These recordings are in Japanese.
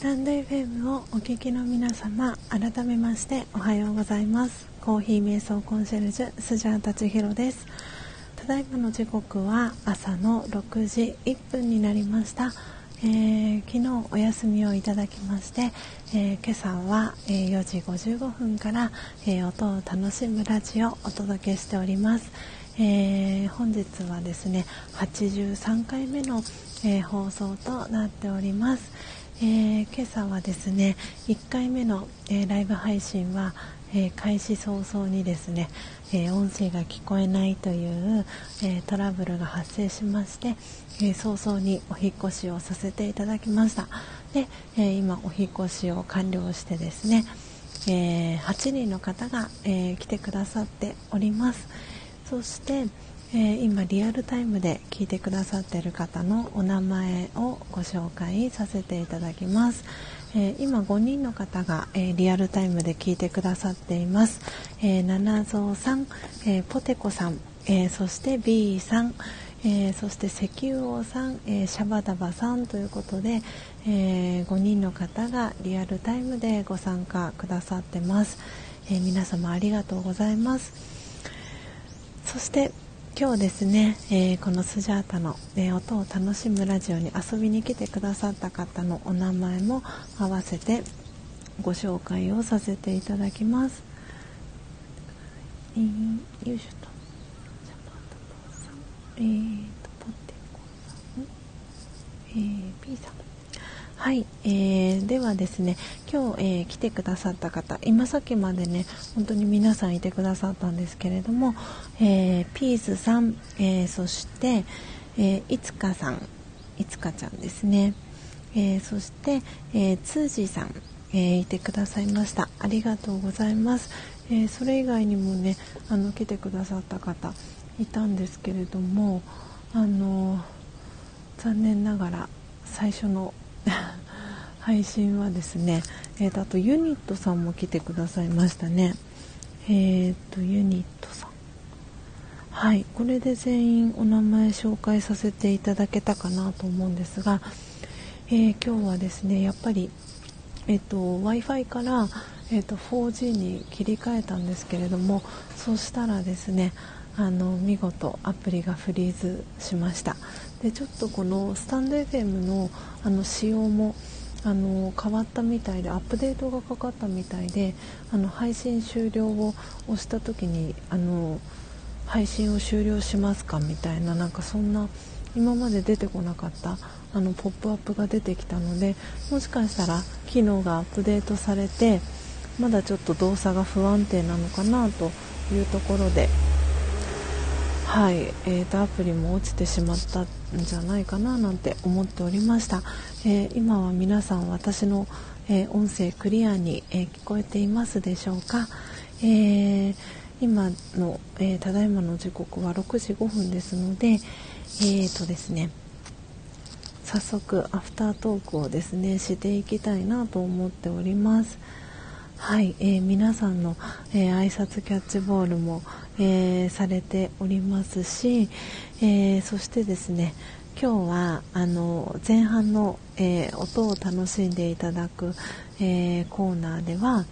タンド FM をお聞きの皆様改めましておはようございます。コーヒー瞑想コンシェルジュスジャータチヒロです。ただいまの時刻は朝の6時1分になりました。えー、昨日お休みをいただきまして、えー、今朝は、えー、4時55分から、え音を楽しむラジオをお届けしております、え本日はですね83回目の、え放送となっております、え今朝はですね1回目の、えライブ配信は、え開始早々にですね、え音声が聞こえないという、えトラブルが発生しましてえー、早々にお引越しをさせていただきました。で、えー、今お引越しを完了してですね、えー、8人の方が、え来てくださっております。そして、え今リアルタイムで聞いてくださっている方のお名前をご紹介させていただきます、え今5人の方が、えリアルタイムで聞いてくださっています、え七蔵さん、えポテコさん、えそして B さんえー、そして石油王さん、えー、シャバダバさんということで、えー、5人の方がリアルタイムでご参加くださってます、え皆様ありがとうございます。そして今日ですね、えこのスジャータの、え音を楽しむラジオに遊びに来てくださった方のお名前も合わせてご紹介をさせていただきます、えよいしょえーと、ポテコさん、えー、P さん。はい、えー、ではですね、今日、えー、来てくださった方、今さっきまでね、本当に皆さんいてくださったんですけれども、えー、ピースさん、えー、そして、えー、いつかさん、いつかちゃんですね、えー、そして、えー、つーじさん、えー、いてくださいました。ありがとうございます。えー、それ以外にもね、あの来てくださった方、いたんですけれどもあの残念ながら最初の配信はですね、えーと、あとユニットさんも来てくださいましたね。えっ、ー、とユニットさん。はいこれで全員お名前紹介させていただけたかなと思うんですが、えー、今日はですねやっぱりえ、ー、と w i f i から、えーと 4G に切り替えたんですけれどもそしたらですねあの見事アプリがフリーズしました。でちょっとこのスタンド FM のあの仕様もあの変わったみたいでアップデートがかかったみたいであの配信終了を押した時にあの配信を終了しますかみたいななんかそんな今まで出てこなかったあのポップアップが出てきたのでもしかしたら機能がアップデートされてまだちょっと動作が不安定なのかなというところではい、えーと、アプリも落ちてしまったんじゃないかななんて思っておりました、えー、今は皆さん私の、えー、音声クリアに、えー、聞こえていますでしょうか、え今の、えただいまの時刻は6時5分ですのでえーとですね早速アフタートークをですねしていきたいなと思っております。はい、えー、皆さんの、えー、挨拶キャッチボールも、えー、されておりますし、えそしてですね今日はあの前半の、え音を楽しんでいただく、えコーナーでは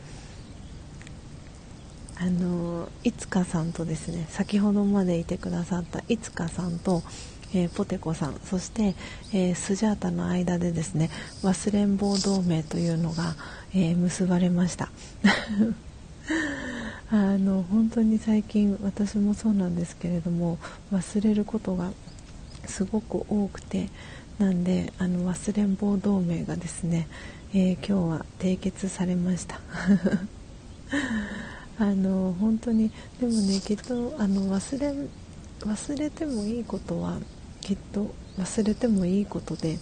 あのいつかさんとですね先ほどまでいてくださったいつかさんと、えー、ポテコさんそして、えー、スジャータの間でですね忘れん坊同盟というのが、えー、結ばれました。あの本当に最近私もそうなんですけれども忘れることがすごく多くてなんであの忘れん坊同盟がですね、えー、今日は締結されました。あの本当にでもねきっとあの忘れ忘れてもいいことはきっと忘れてもいいことで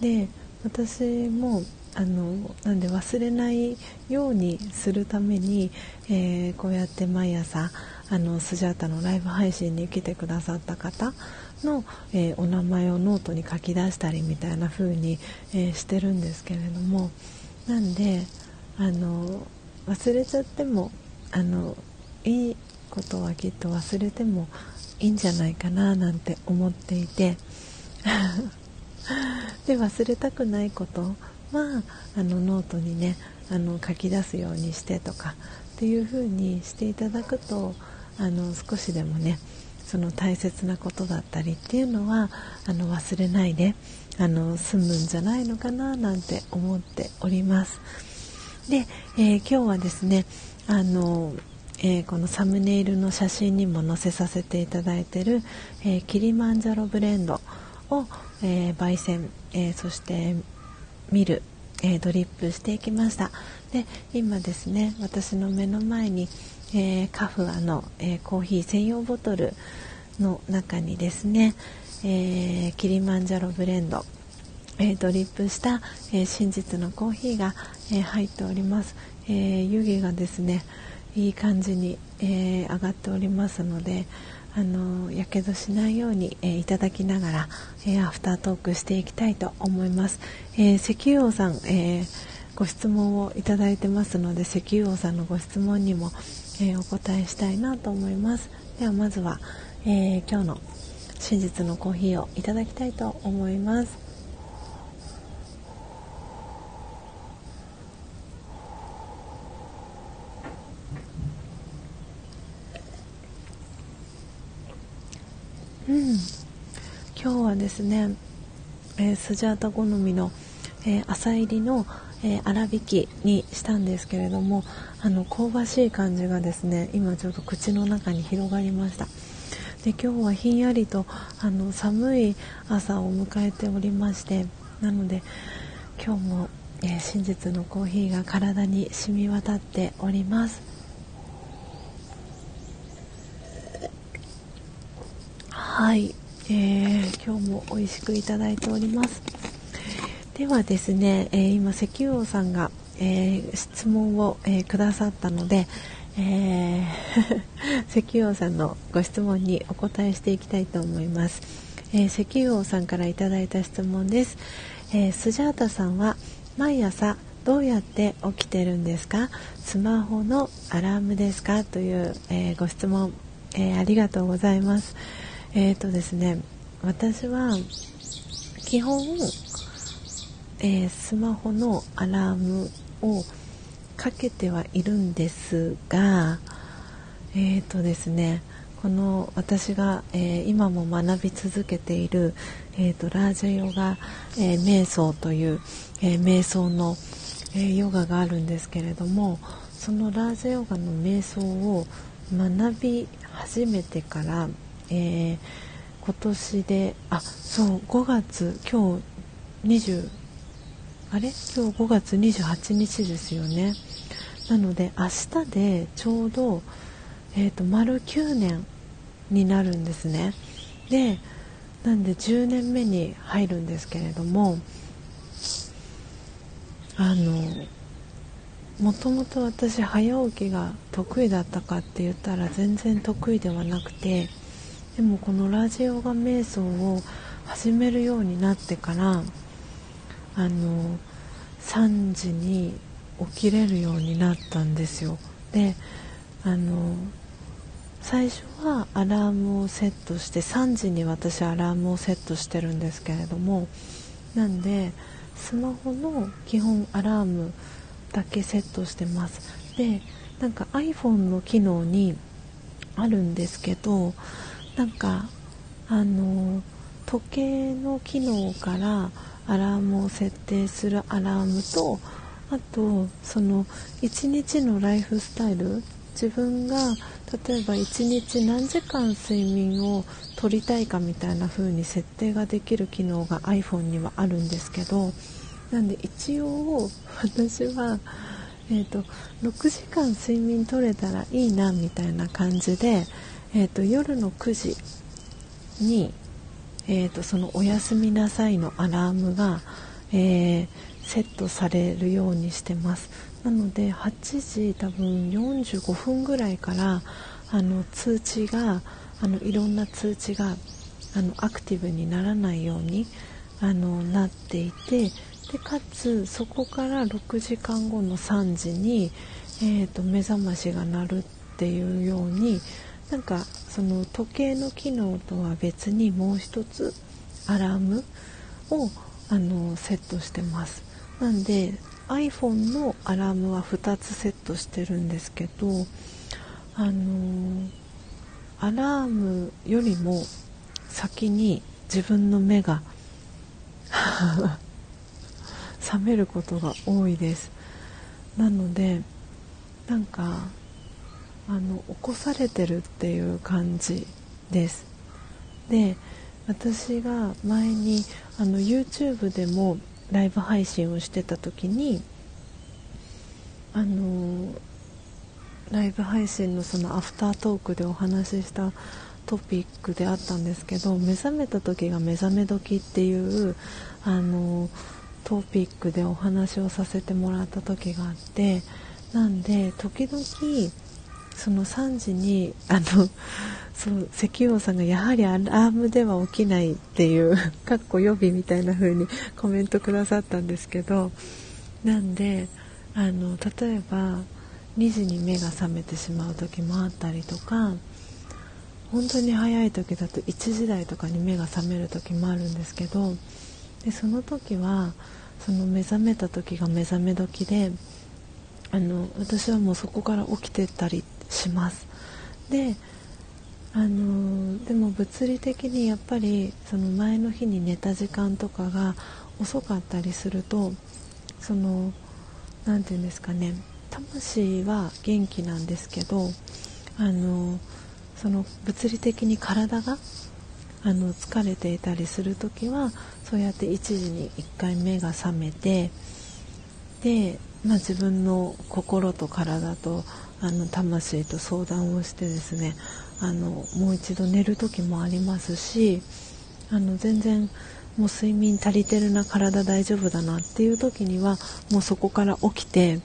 で私もあのなんで忘れないようにするために、えー、こうやって毎朝あのスジャータのライブ配信に来てくださった方の、えー、お名前をノートに書き出したりみたいな風に、えー、してるんですけれどもなんであの忘れちゃってもあのいいことはきっと忘れてもいいんじゃないかななんて思っていて。で忘れたくないことはあのノートにねあの書き出すようにしてとかっていう風にしていただくとあの少しでもねその大切なことだったりっていうのはあの忘れないであの済むんじゃないのかななんて思っております。で、えー、今日はですねあのえー、このサムネイルの写真にも載せさせていただいてる、えー、キリマンジャロブレンドを、え、焙煎、えそして見る、えドリップしていきました。で今ですね私の目の前に、えカフアの、えコーヒー専用ボトルの中にですね、えキリマンジャロブレンドえドリップした、え真実のコーヒーが、え入っております、え湯気がですねいい感じに、え、上がっておりますのであのやけどしないように、えー、いただきながら、えー、アフタートークしていきたいと思います、え石油王さん、えご質問をいただいてますので石油王さんのご質問にも、えお答えしたいなと思います。ではまずは、え今日の真実のコーヒーをいただきたいと思います。今日はですね、えー、スジャータ好みの、えー、朝入りの、えー、粗挽きにしたんですけれどもあの香ばしい感じがですね今ちょっと口の中に広がりました。で今日はひんやりとあの寒い朝を迎えておりましてなので今日も、え真実のコーヒーが体に染み渡っております。はい、えー、今日も美味しくいただいております。ではですね、えー、今石油王さんが、えー、質問を、えくださったので、え石油 王さんのご質問にお答えしていきたいと思います、え石油王さんからいただいた質問です、えスジャータさんは毎朝どうやって起きてるんですか？スマホのアラームですか？という、えご質問、えありがとうございます。えっ、ー、とですね私は基本、えー、スマホのアラームをかけてはいるんですがえ、ー、とですねこの私が、えー、今も学び続けている、えーと、ラージャヨガ、えー、瞑想という、え瞑想の、えヨガがあるんですけれどもそのラージャヨガの瞑想を学び始めてからえー、今年であそう5月今日20あれ？今日5月28日ですよね。なので明日でちょうど、えーと、丸9年になるんですね。でなんで10年目に入るんですけれどもあのもともと私早起きが得意だったかって言ったら全然得意ではなくてでもこのラジオガ瞑想を始めるようになってからあの3時に起きれるようになったんですよ。であの最初はアラームをセットして3時に私アラームをセットしてるんですけれどもなんでスマホの基本アラームだけセットしてます。でなんか iPhone の機能にあるんですけどなんかあの時計の機能からアラームを設定するアラームとあとその1日のライフスタイル。自分が例えば1日何時間睡眠をとりたいかみたいな風に設定ができる機能が iPhone にはあるんですけどなんで一応私は、えーと、6時間睡眠取れたらいいなみたいな感じでえーと、夜の9時に、えーと、その「おやすみなさい」のアラームが、えー、セットされるようにしてます。なので8時多分45分ぐらいからあの通知があのいろんな通知があのアクティブにならないようにあのなっていてでかつそこから6時間後の3時に、えーと目覚ましが鳴るっていうようになんかその時計の機能とは別にもう一つアラームをあのセットしてます。なんで iPhone のアラームは2つセットしてるんですけどあの、アラームよりも先に自分の目が 覚めることが多いです。なのでなんかあの起こされてるっていう感じです。で私が前にあの YouTube でもライブ配信をしてた時にあのライブ配信のそのアフタートークでお話ししたトピックであったんですけど目覚めた時が目覚め時っていうあのトピックでお話をさせてもらった時があってなんで時々その3時にあの そう石王さんがやはりアラームでは起きないっていう かっこ予備みたいな風に コメントくださったんですけどなんであの例えば2時に目が覚めてしまう時もあったりとか本当に早い時だと1時台とかに目が覚める時もあるんですけどでその時はその目覚めた時が目覚め時であの私はもうそこから起きてたりします。であのでも物理的にやっぱりその前の日に寝た時間とかが遅かったりするとその何て言うんですかね魂は元気なんですけどあのその物理的に体があの疲れていたりする時はそうやって1時に1回目が覚めてで、まあ、自分の心と体とあの魂と相談をしてですねあのもう一度寝る時もありますしあの全然もう睡眠足りてるな体大丈夫だなっていう時にはもうそこから起きて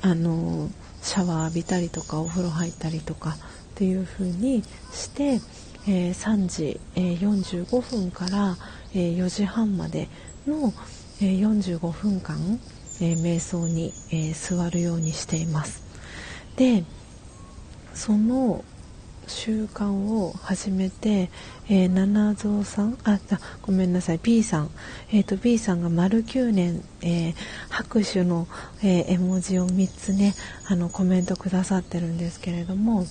あのシャワー浴びたりとかお風呂入ったりとかっていう風にして、えー、3時、えー、45分から、えー、4時半までの、え45分間、え瞑想に、え座るようにしています。でその習慣を始めて、えー、七蔵さんあごめんなさい B さん、えーと、B さんが丸9年、えー、拍手の、えー、絵文字を3つねあのコメントくださってるんですけれども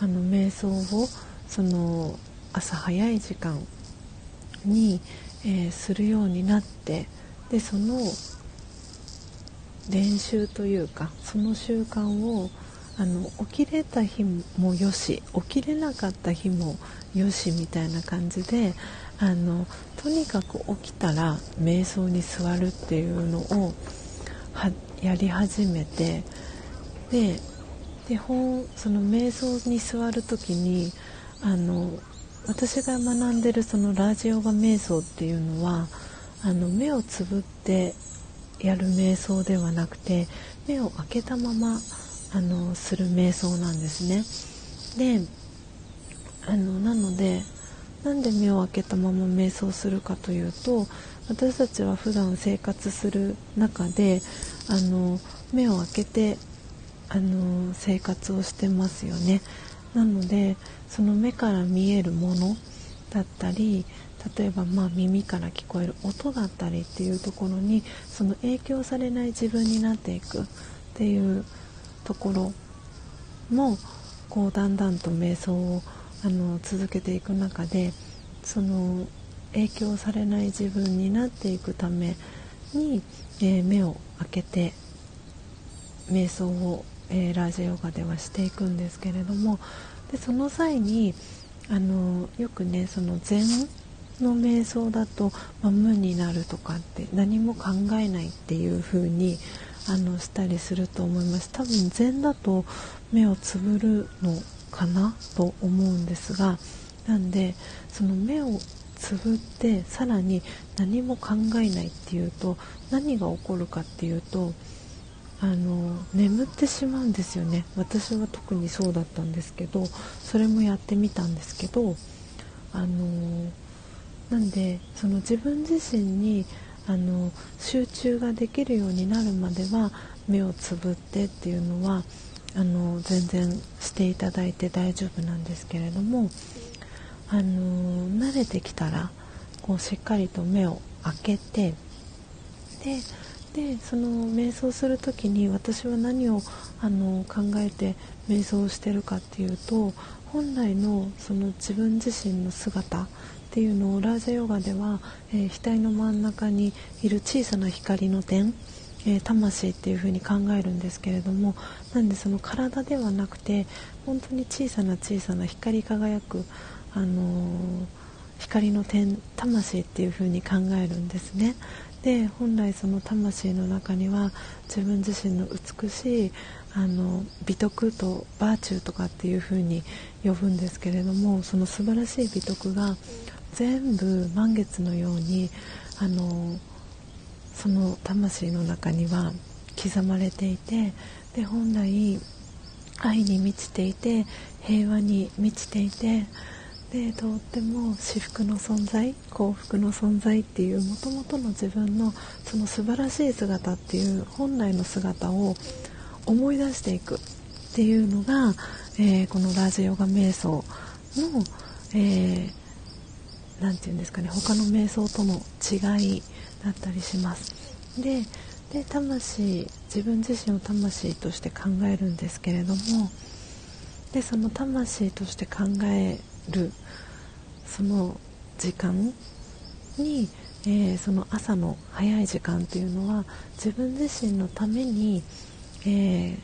あの瞑想をその朝早い時間に、えするようになってでその練習というかその習慣をあの起きれた日もよし起きれなかった日もよしみたいな感じであのとにかく起きたら瞑想に座るっていうのをやり始めてでで本その瞑想に座る時にあの私が学んでるそのラジオガ瞑想っていうのはあの目をつぶってやる瞑想ではなくて目を開けたままあのする瞑想なんですね。であのなのでなんで目を開けたまま瞑想するかというと私たちは普段生活する中であの目を開けてあの生活をしてますよねなのでその目から見えるものだったり例えばまあ耳から聞こえる音だったりっていうところにその影響されない自分になっていくっていうところもこうだんだんと瞑想をあの続けていく中でその影響されない自分になっていくために、えー、目を開けて瞑想を、えー、ラージヨガではしていくんですけれどもでその際にあのよくねその禅の瞑想だと、まあ、無になるとかって何も考えないっていう風にあにしたりすると思います。多分禅だと目をつぶるのかなと思うんですがなんでその目をつぶってさらに何も考えないっていうと何が起こるかっていうとあの眠ってしまうんですよね。私は特にそうだったんですけどそれもやってみたんですけどあのなんでその自分自身にあの集中ができるようになるまでは目をつぶってっていうのはあの全然していただいて大丈夫なんですけれどもあの慣れてきたらこうしっかりと目を開けてででその瞑想する時に私は何をあの考えて瞑想してるかっていうと本来のその自分自身の姿っていうのをラージャヨガでは、えー、額の真ん中にいる小さな光の点、えー、魂っていうふうに考えるんですけれどもなんでその体ではなくて本当に小さな小さな光り輝く、あのー、光の点魂っていうふうに考えるんですね。で本来その魂の中には自分自身の美しいあの美徳とバーチューとかっていう風に呼ぶんですけれどもその素晴らしい美徳が全部満月のようにあのその魂の中には刻まれていてで本来愛に満ちていて平和に満ちていてでとっても至福の存在幸福の存在っていうもともとの自分のその素晴らしい姿っていう本来の姿を思い出していくっていうのが、えー、このラジヨガ瞑想の、えー、何て言うんですかね他の瞑想との違いだったりします。でで魂自分自身を魂として考えるんですけれどもでその魂として考えるその時間に、えー、その朝の早い時間というのは自分自身のために、えー、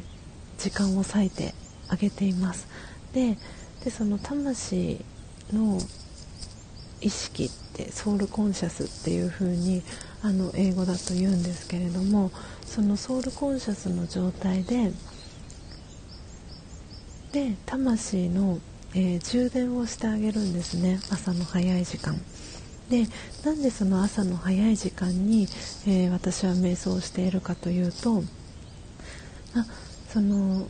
時間を割いてあげています。ででその魂の意識ってソウルコンシャスっていう風にあに英語だと言うんですけれどもそのソウルコンシャスの状態でで魂のえー、充電をしてあげるんですね。朝の早い時間。でなんでその朝の早い時間に、えー、私は瞑想しているかというとあその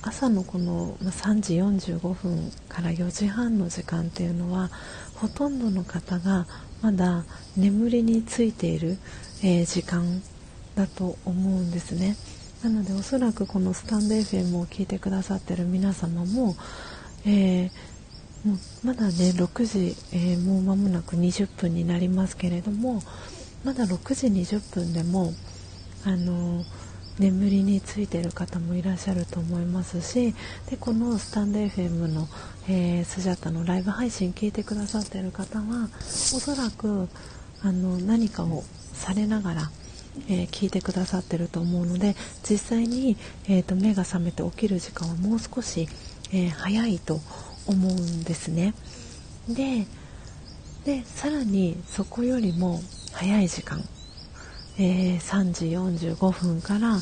朝のこの3時45分から4時半の時間っていうのはほとんどの方がまだ眠りについている、えー、時間だと思うんですね。なのでおそらくこのスタンド FM を聞いてくださってる皆様もえー、もうまだね6時、えー、もう間もなく20分になりますけれどもまだ6時20分でもあの眠りについている方もいらっしゃると思いますしでこのスタンド FM の、えー、スジャタのライブ配信聞いてくださっている方はおそらくあの何かをされながら、えー、聞いてくださっていると思うので実際に、えーと目が覚めて起きる時間はもう少しえー、早いと思うんですね。ででさらにそこよりも早い時間、えー、3時45分から、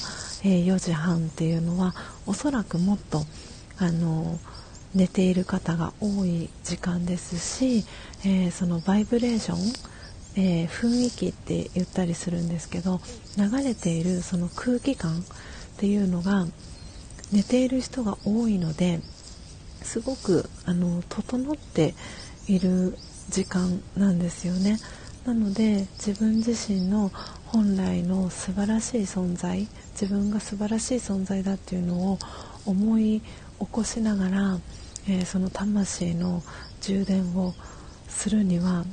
えー、4時半っていうのはおそらくもっとあの寝ている方が多い時間ですし、え、そのバイブレーション、え、雰囲気って言ったりするんですけど流れているその空気感っていうのが寝ている人が多いのですごくあの整っている時間なんですよね。なので自分自身の本来の素晴らしい存在自分が素晴らしい存在だっていうのを思い起こしながら、えー、その魂の充電をするには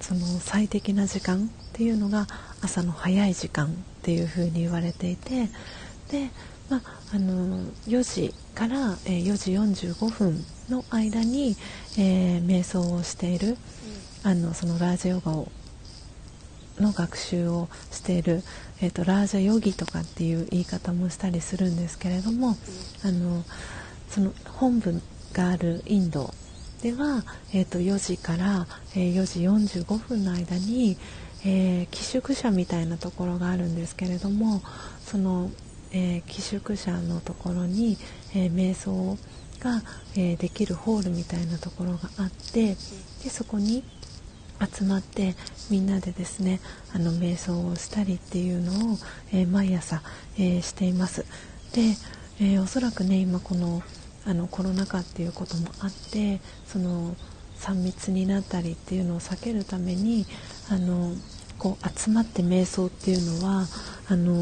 その最適な時間っていうのが朝の早い時間っていうふうに言われていてでまあ、あの4時から、えー、4時45分の間に、えー、瞑想をしている、うん、あのそのラージャヨガをの学習をしている、えーと、ラージャヨギとかっていう言い方もしたりするんですけれども、うん、あのその本部があるインドでは、えーと、4時から、えー、4時45分の間に、えー、寄宿舎みたいなところがあるんですけれどもそのえー、寄宿舎のところに、えー、瞑想が、えー、できるホールみたいなところがあってでそこに集まってみんなでですねあの瞑想をしたりっていうのを、え毎朝、えしています。で、えおそらくね今このあのコロナ禍っていうこともあってその3密になったりっていうのを避けるためにあのこう集まって瞑想っていうのはあの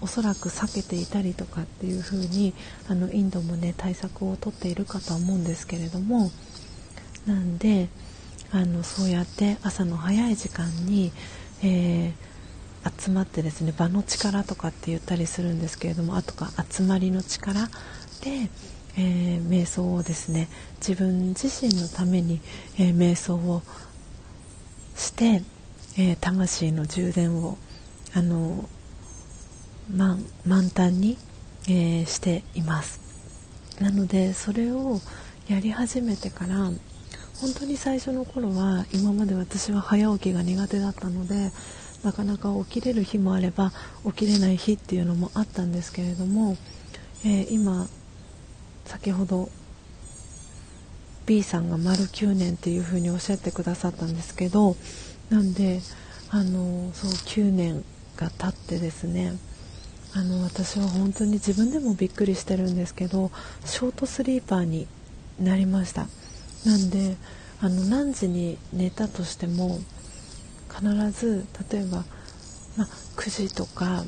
おそらく避けていたりとかっていう風にあにインドもね対策をとっているかと思うんですけれどもなんであのそうやって朝の早い時間に、えー、集まってですね場の力とかって言ったりするんですけれどもあとか集まりの力で、えー、瞑想をですね自分自身のために、えー、瞑想をして、え、魂の充電をあの満満タンに、えしています。なのでそれをやり始めてから本当に最初の頃は今まで私は早起きが苦手だったのでなかなか起きれる日もあれば起きれない日っていうのもあったんですけれども、えー、今先ほど B さんが丸9年っていうふうにおっしゃってくださったんですけどなんであのそう9年が経ってですねあの私は本当に自分でもびっくりしてるんですけどショートスリーパーになりました。なんであの何時に寝たとしても必ず例えば、まあ、9時とか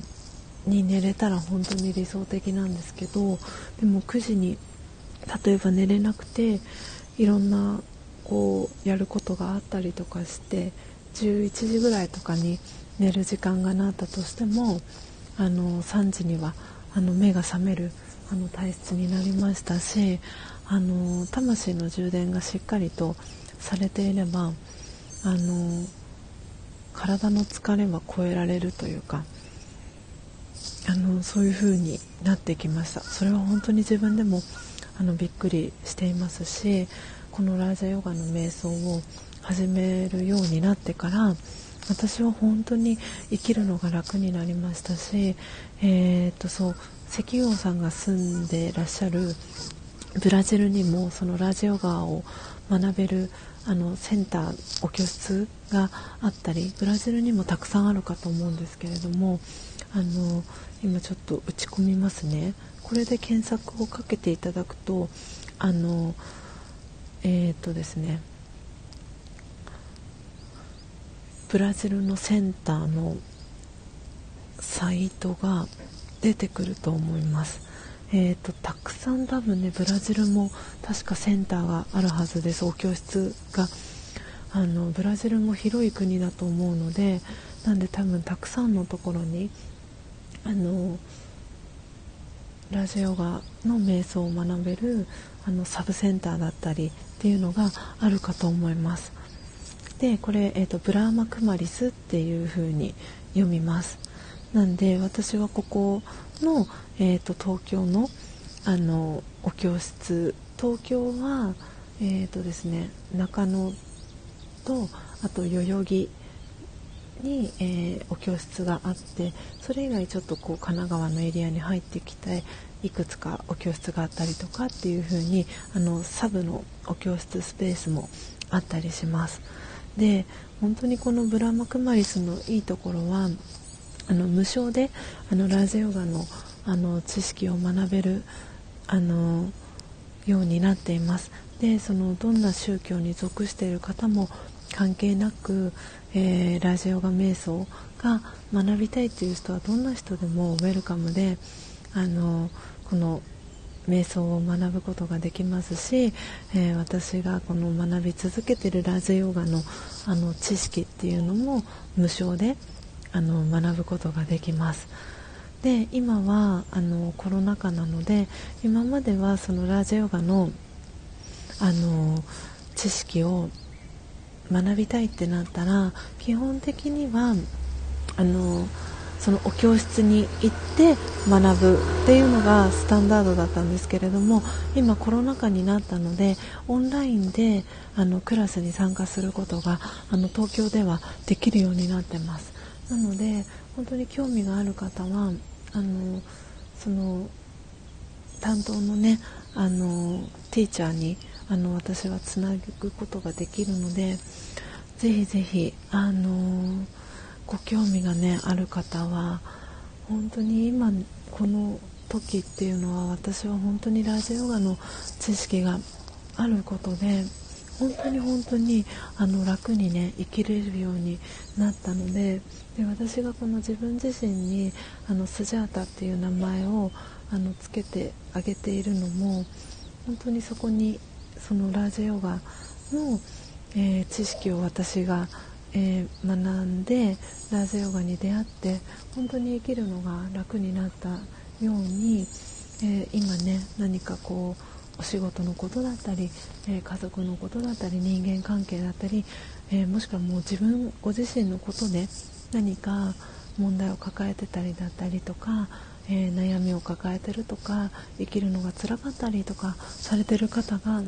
に寝れたら本当に理想的なんですけどでも9時に例えば寝れなくていろんなこうやることがあったりとかして11時ぐらいとかに寝る時間がなったとしてもあの3時にはあの目が覚めるあの体質になりましたしあの魂の充電がしっかりとされていればあの体の疲れは超えられるというかあのそういう風になってきました。それは本当に自分でもあのびっくりしていますしこのラージャヨガの瞑想を始めるようになってから私は本当に生きるのが楽になりましたし、えー、っとそう石油王さんが住んでらっしゃるブラジルにもそのラジオガを学べるあのセンターお教室があったりブラジルにもたくさんあるかと思うんですけれどもあの今ちょっと打ち込みますね。これで検索をかけていただくとあのえっ、とですねブラジルのセンターのサイトが出てくると思います。えーと、たくさん多分ねブラジルも確かセンターがあるはずです。お教室が。あのブラジルも広い国だと思うのでなんで多分たくさんのところにあのラジオガの瞑想を学べるあのサブセンターだったりっていうのがあるかと思います。でこれ、えーと、ブラーマクマリスっていう風に読みます。なんで私はここの、えーと、東京のあのお教室。東京は、えーとですね、中野とあと代々木に、えー、お教室があってそれ以外ちょっとこう神奈川のエリアに入ってきていくつかお教室があったりとかっていう風にあにサブのお教室スペースもあったりします。で本当にこのブラマクマリスのいいところはあの無償であのラージヨガのあの知識を学べるあのようになっています。でそのどんな宗教に属している方も関係なく、えー、ラジオガ瞑想が学びたいという人はどんな人でもウェルカムであのこの瞑想を学ぶことができますし、えー、私がこの学び続けているラジオガのあの知識っていうのも無償であの学ぶことができます。で今はあのコロナ禍なので今まではそのラージヨガのあの知識を学びたいってなったら基本的にはあのそのお教室に行って学ぶっていうのがスタンダードだったんですけれども今コロナ禍になったのでオンラインであのクラスに参加することがあの東京ではできるようになってますなので本当に興味がある方はあのその担当のねあのティーチャーにあの私はつなぐことができるのでぜひぜひあのご興味がねある方は本当に今この時っていうのは私は本当にラジオヨガの知識があることで本当に本当にあの楽にね生きれるようになったのでで私がこの自分自身にあのスジャータっていう名前をあのつけてあげているのも本当にそこにそのラージヨガの、えー、知識を私が、えー、学んでラージヨガに出会って本当に生きるのが楽になったように、えー、今ね何かこうお仕事のことだったり、えー、家族のことだったり人間関係だったり、えもしくはもう自分ご自身のことで何か問題を抱えてたりだったりとか、え悩みを抱えてるとか生きるのが辛かったりとかされてる方が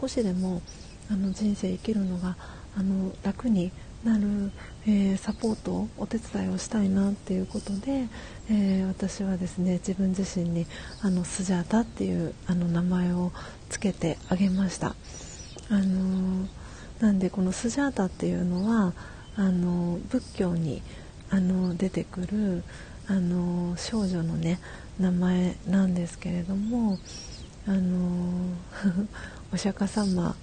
少しでもあの人生生きるのがあの楽になる、え、サポートお手伝いをしたいなっていうことで、え、私はですね自分自身にあのスジャータっていうあの名前をつけてあげました。あの、なんでこのスジャータっていうのはあの仏教にあの出てくるあの少女のね名前なんですけれどもあの お釈迦様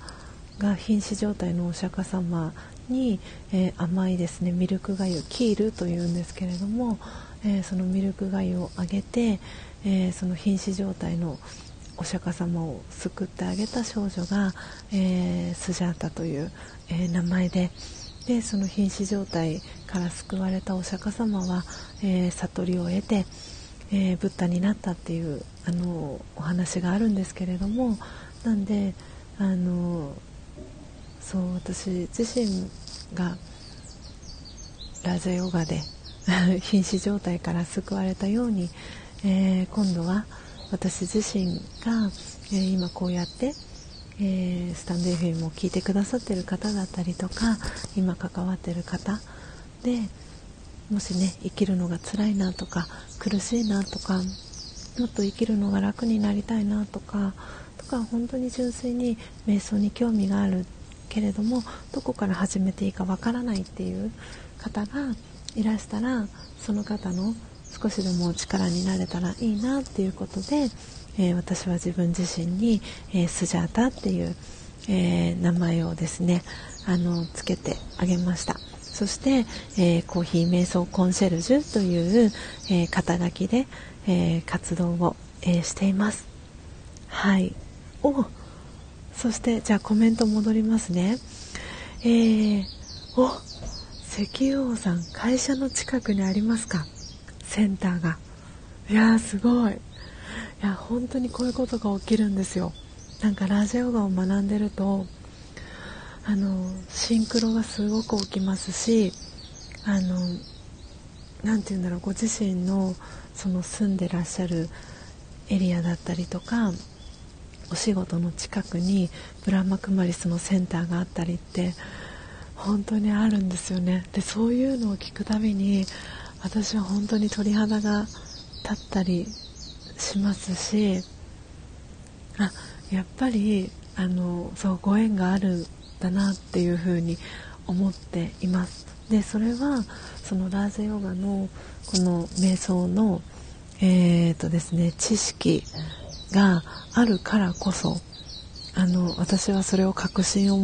が瀕死状態のお釈迦様に、えー、甘いですねミルクがゆキールというんですけれども、えー、そのミルクがゆをあげて、えー、その瀕死状態のお釈迦様を救ってあげた少女が、えスジャータという、え名前ででその瀕死状態から救われたお釈迦様は、え悟りを得て、えブッダになったっていうあのお話があるんですけれどもなんであのそう私自身がラジャヨガで 瀕死状態から救われたように、えー、今度は私自身が、えー、今こうやって、えー、スタンド FM を聞いてくださってる方だったりとか今関わってる方でもしね生きるのが辛いなとか苦しいなとかもっと生きるのが楽になりたいなとかとか本当に純粋に瞑想に興味があるけれどもどこから始めていいかわからないっていう方がいらしたらその方の少しでも力になれたらいいなっていうことで、えー、私は自分自身に、えー、スジャータっていう、えー、名前をですねあのつけてあげました。そして、えコーヒー瞑想コンシェルジュという、え肩書きで、え活動を、えしています。はい。おそしてじゃあコメント戻りますね。えー、お石油王さん会社の近くにありますか？センターが。いやーすごい。いや本当にこういうことが起きるんですよ。なんかラジオガを学んでるとあのシンクロがすごく起きますしあのなて言うんだろうご自身のその住んでらっしゃるエリアだったりとかお仕事の近くにブラマクマリスのセンターがあったりって本当にあるんですよね。でそういうのを聞くたびに私は本当に鳥肌が立ったりしますしあやっぱりあのそうご縁があるんだなっていうふうに思っています。でそれはそのラーゼヨガのこの瞑想のえーとですね、知識があるからこそあの私はそれを確信を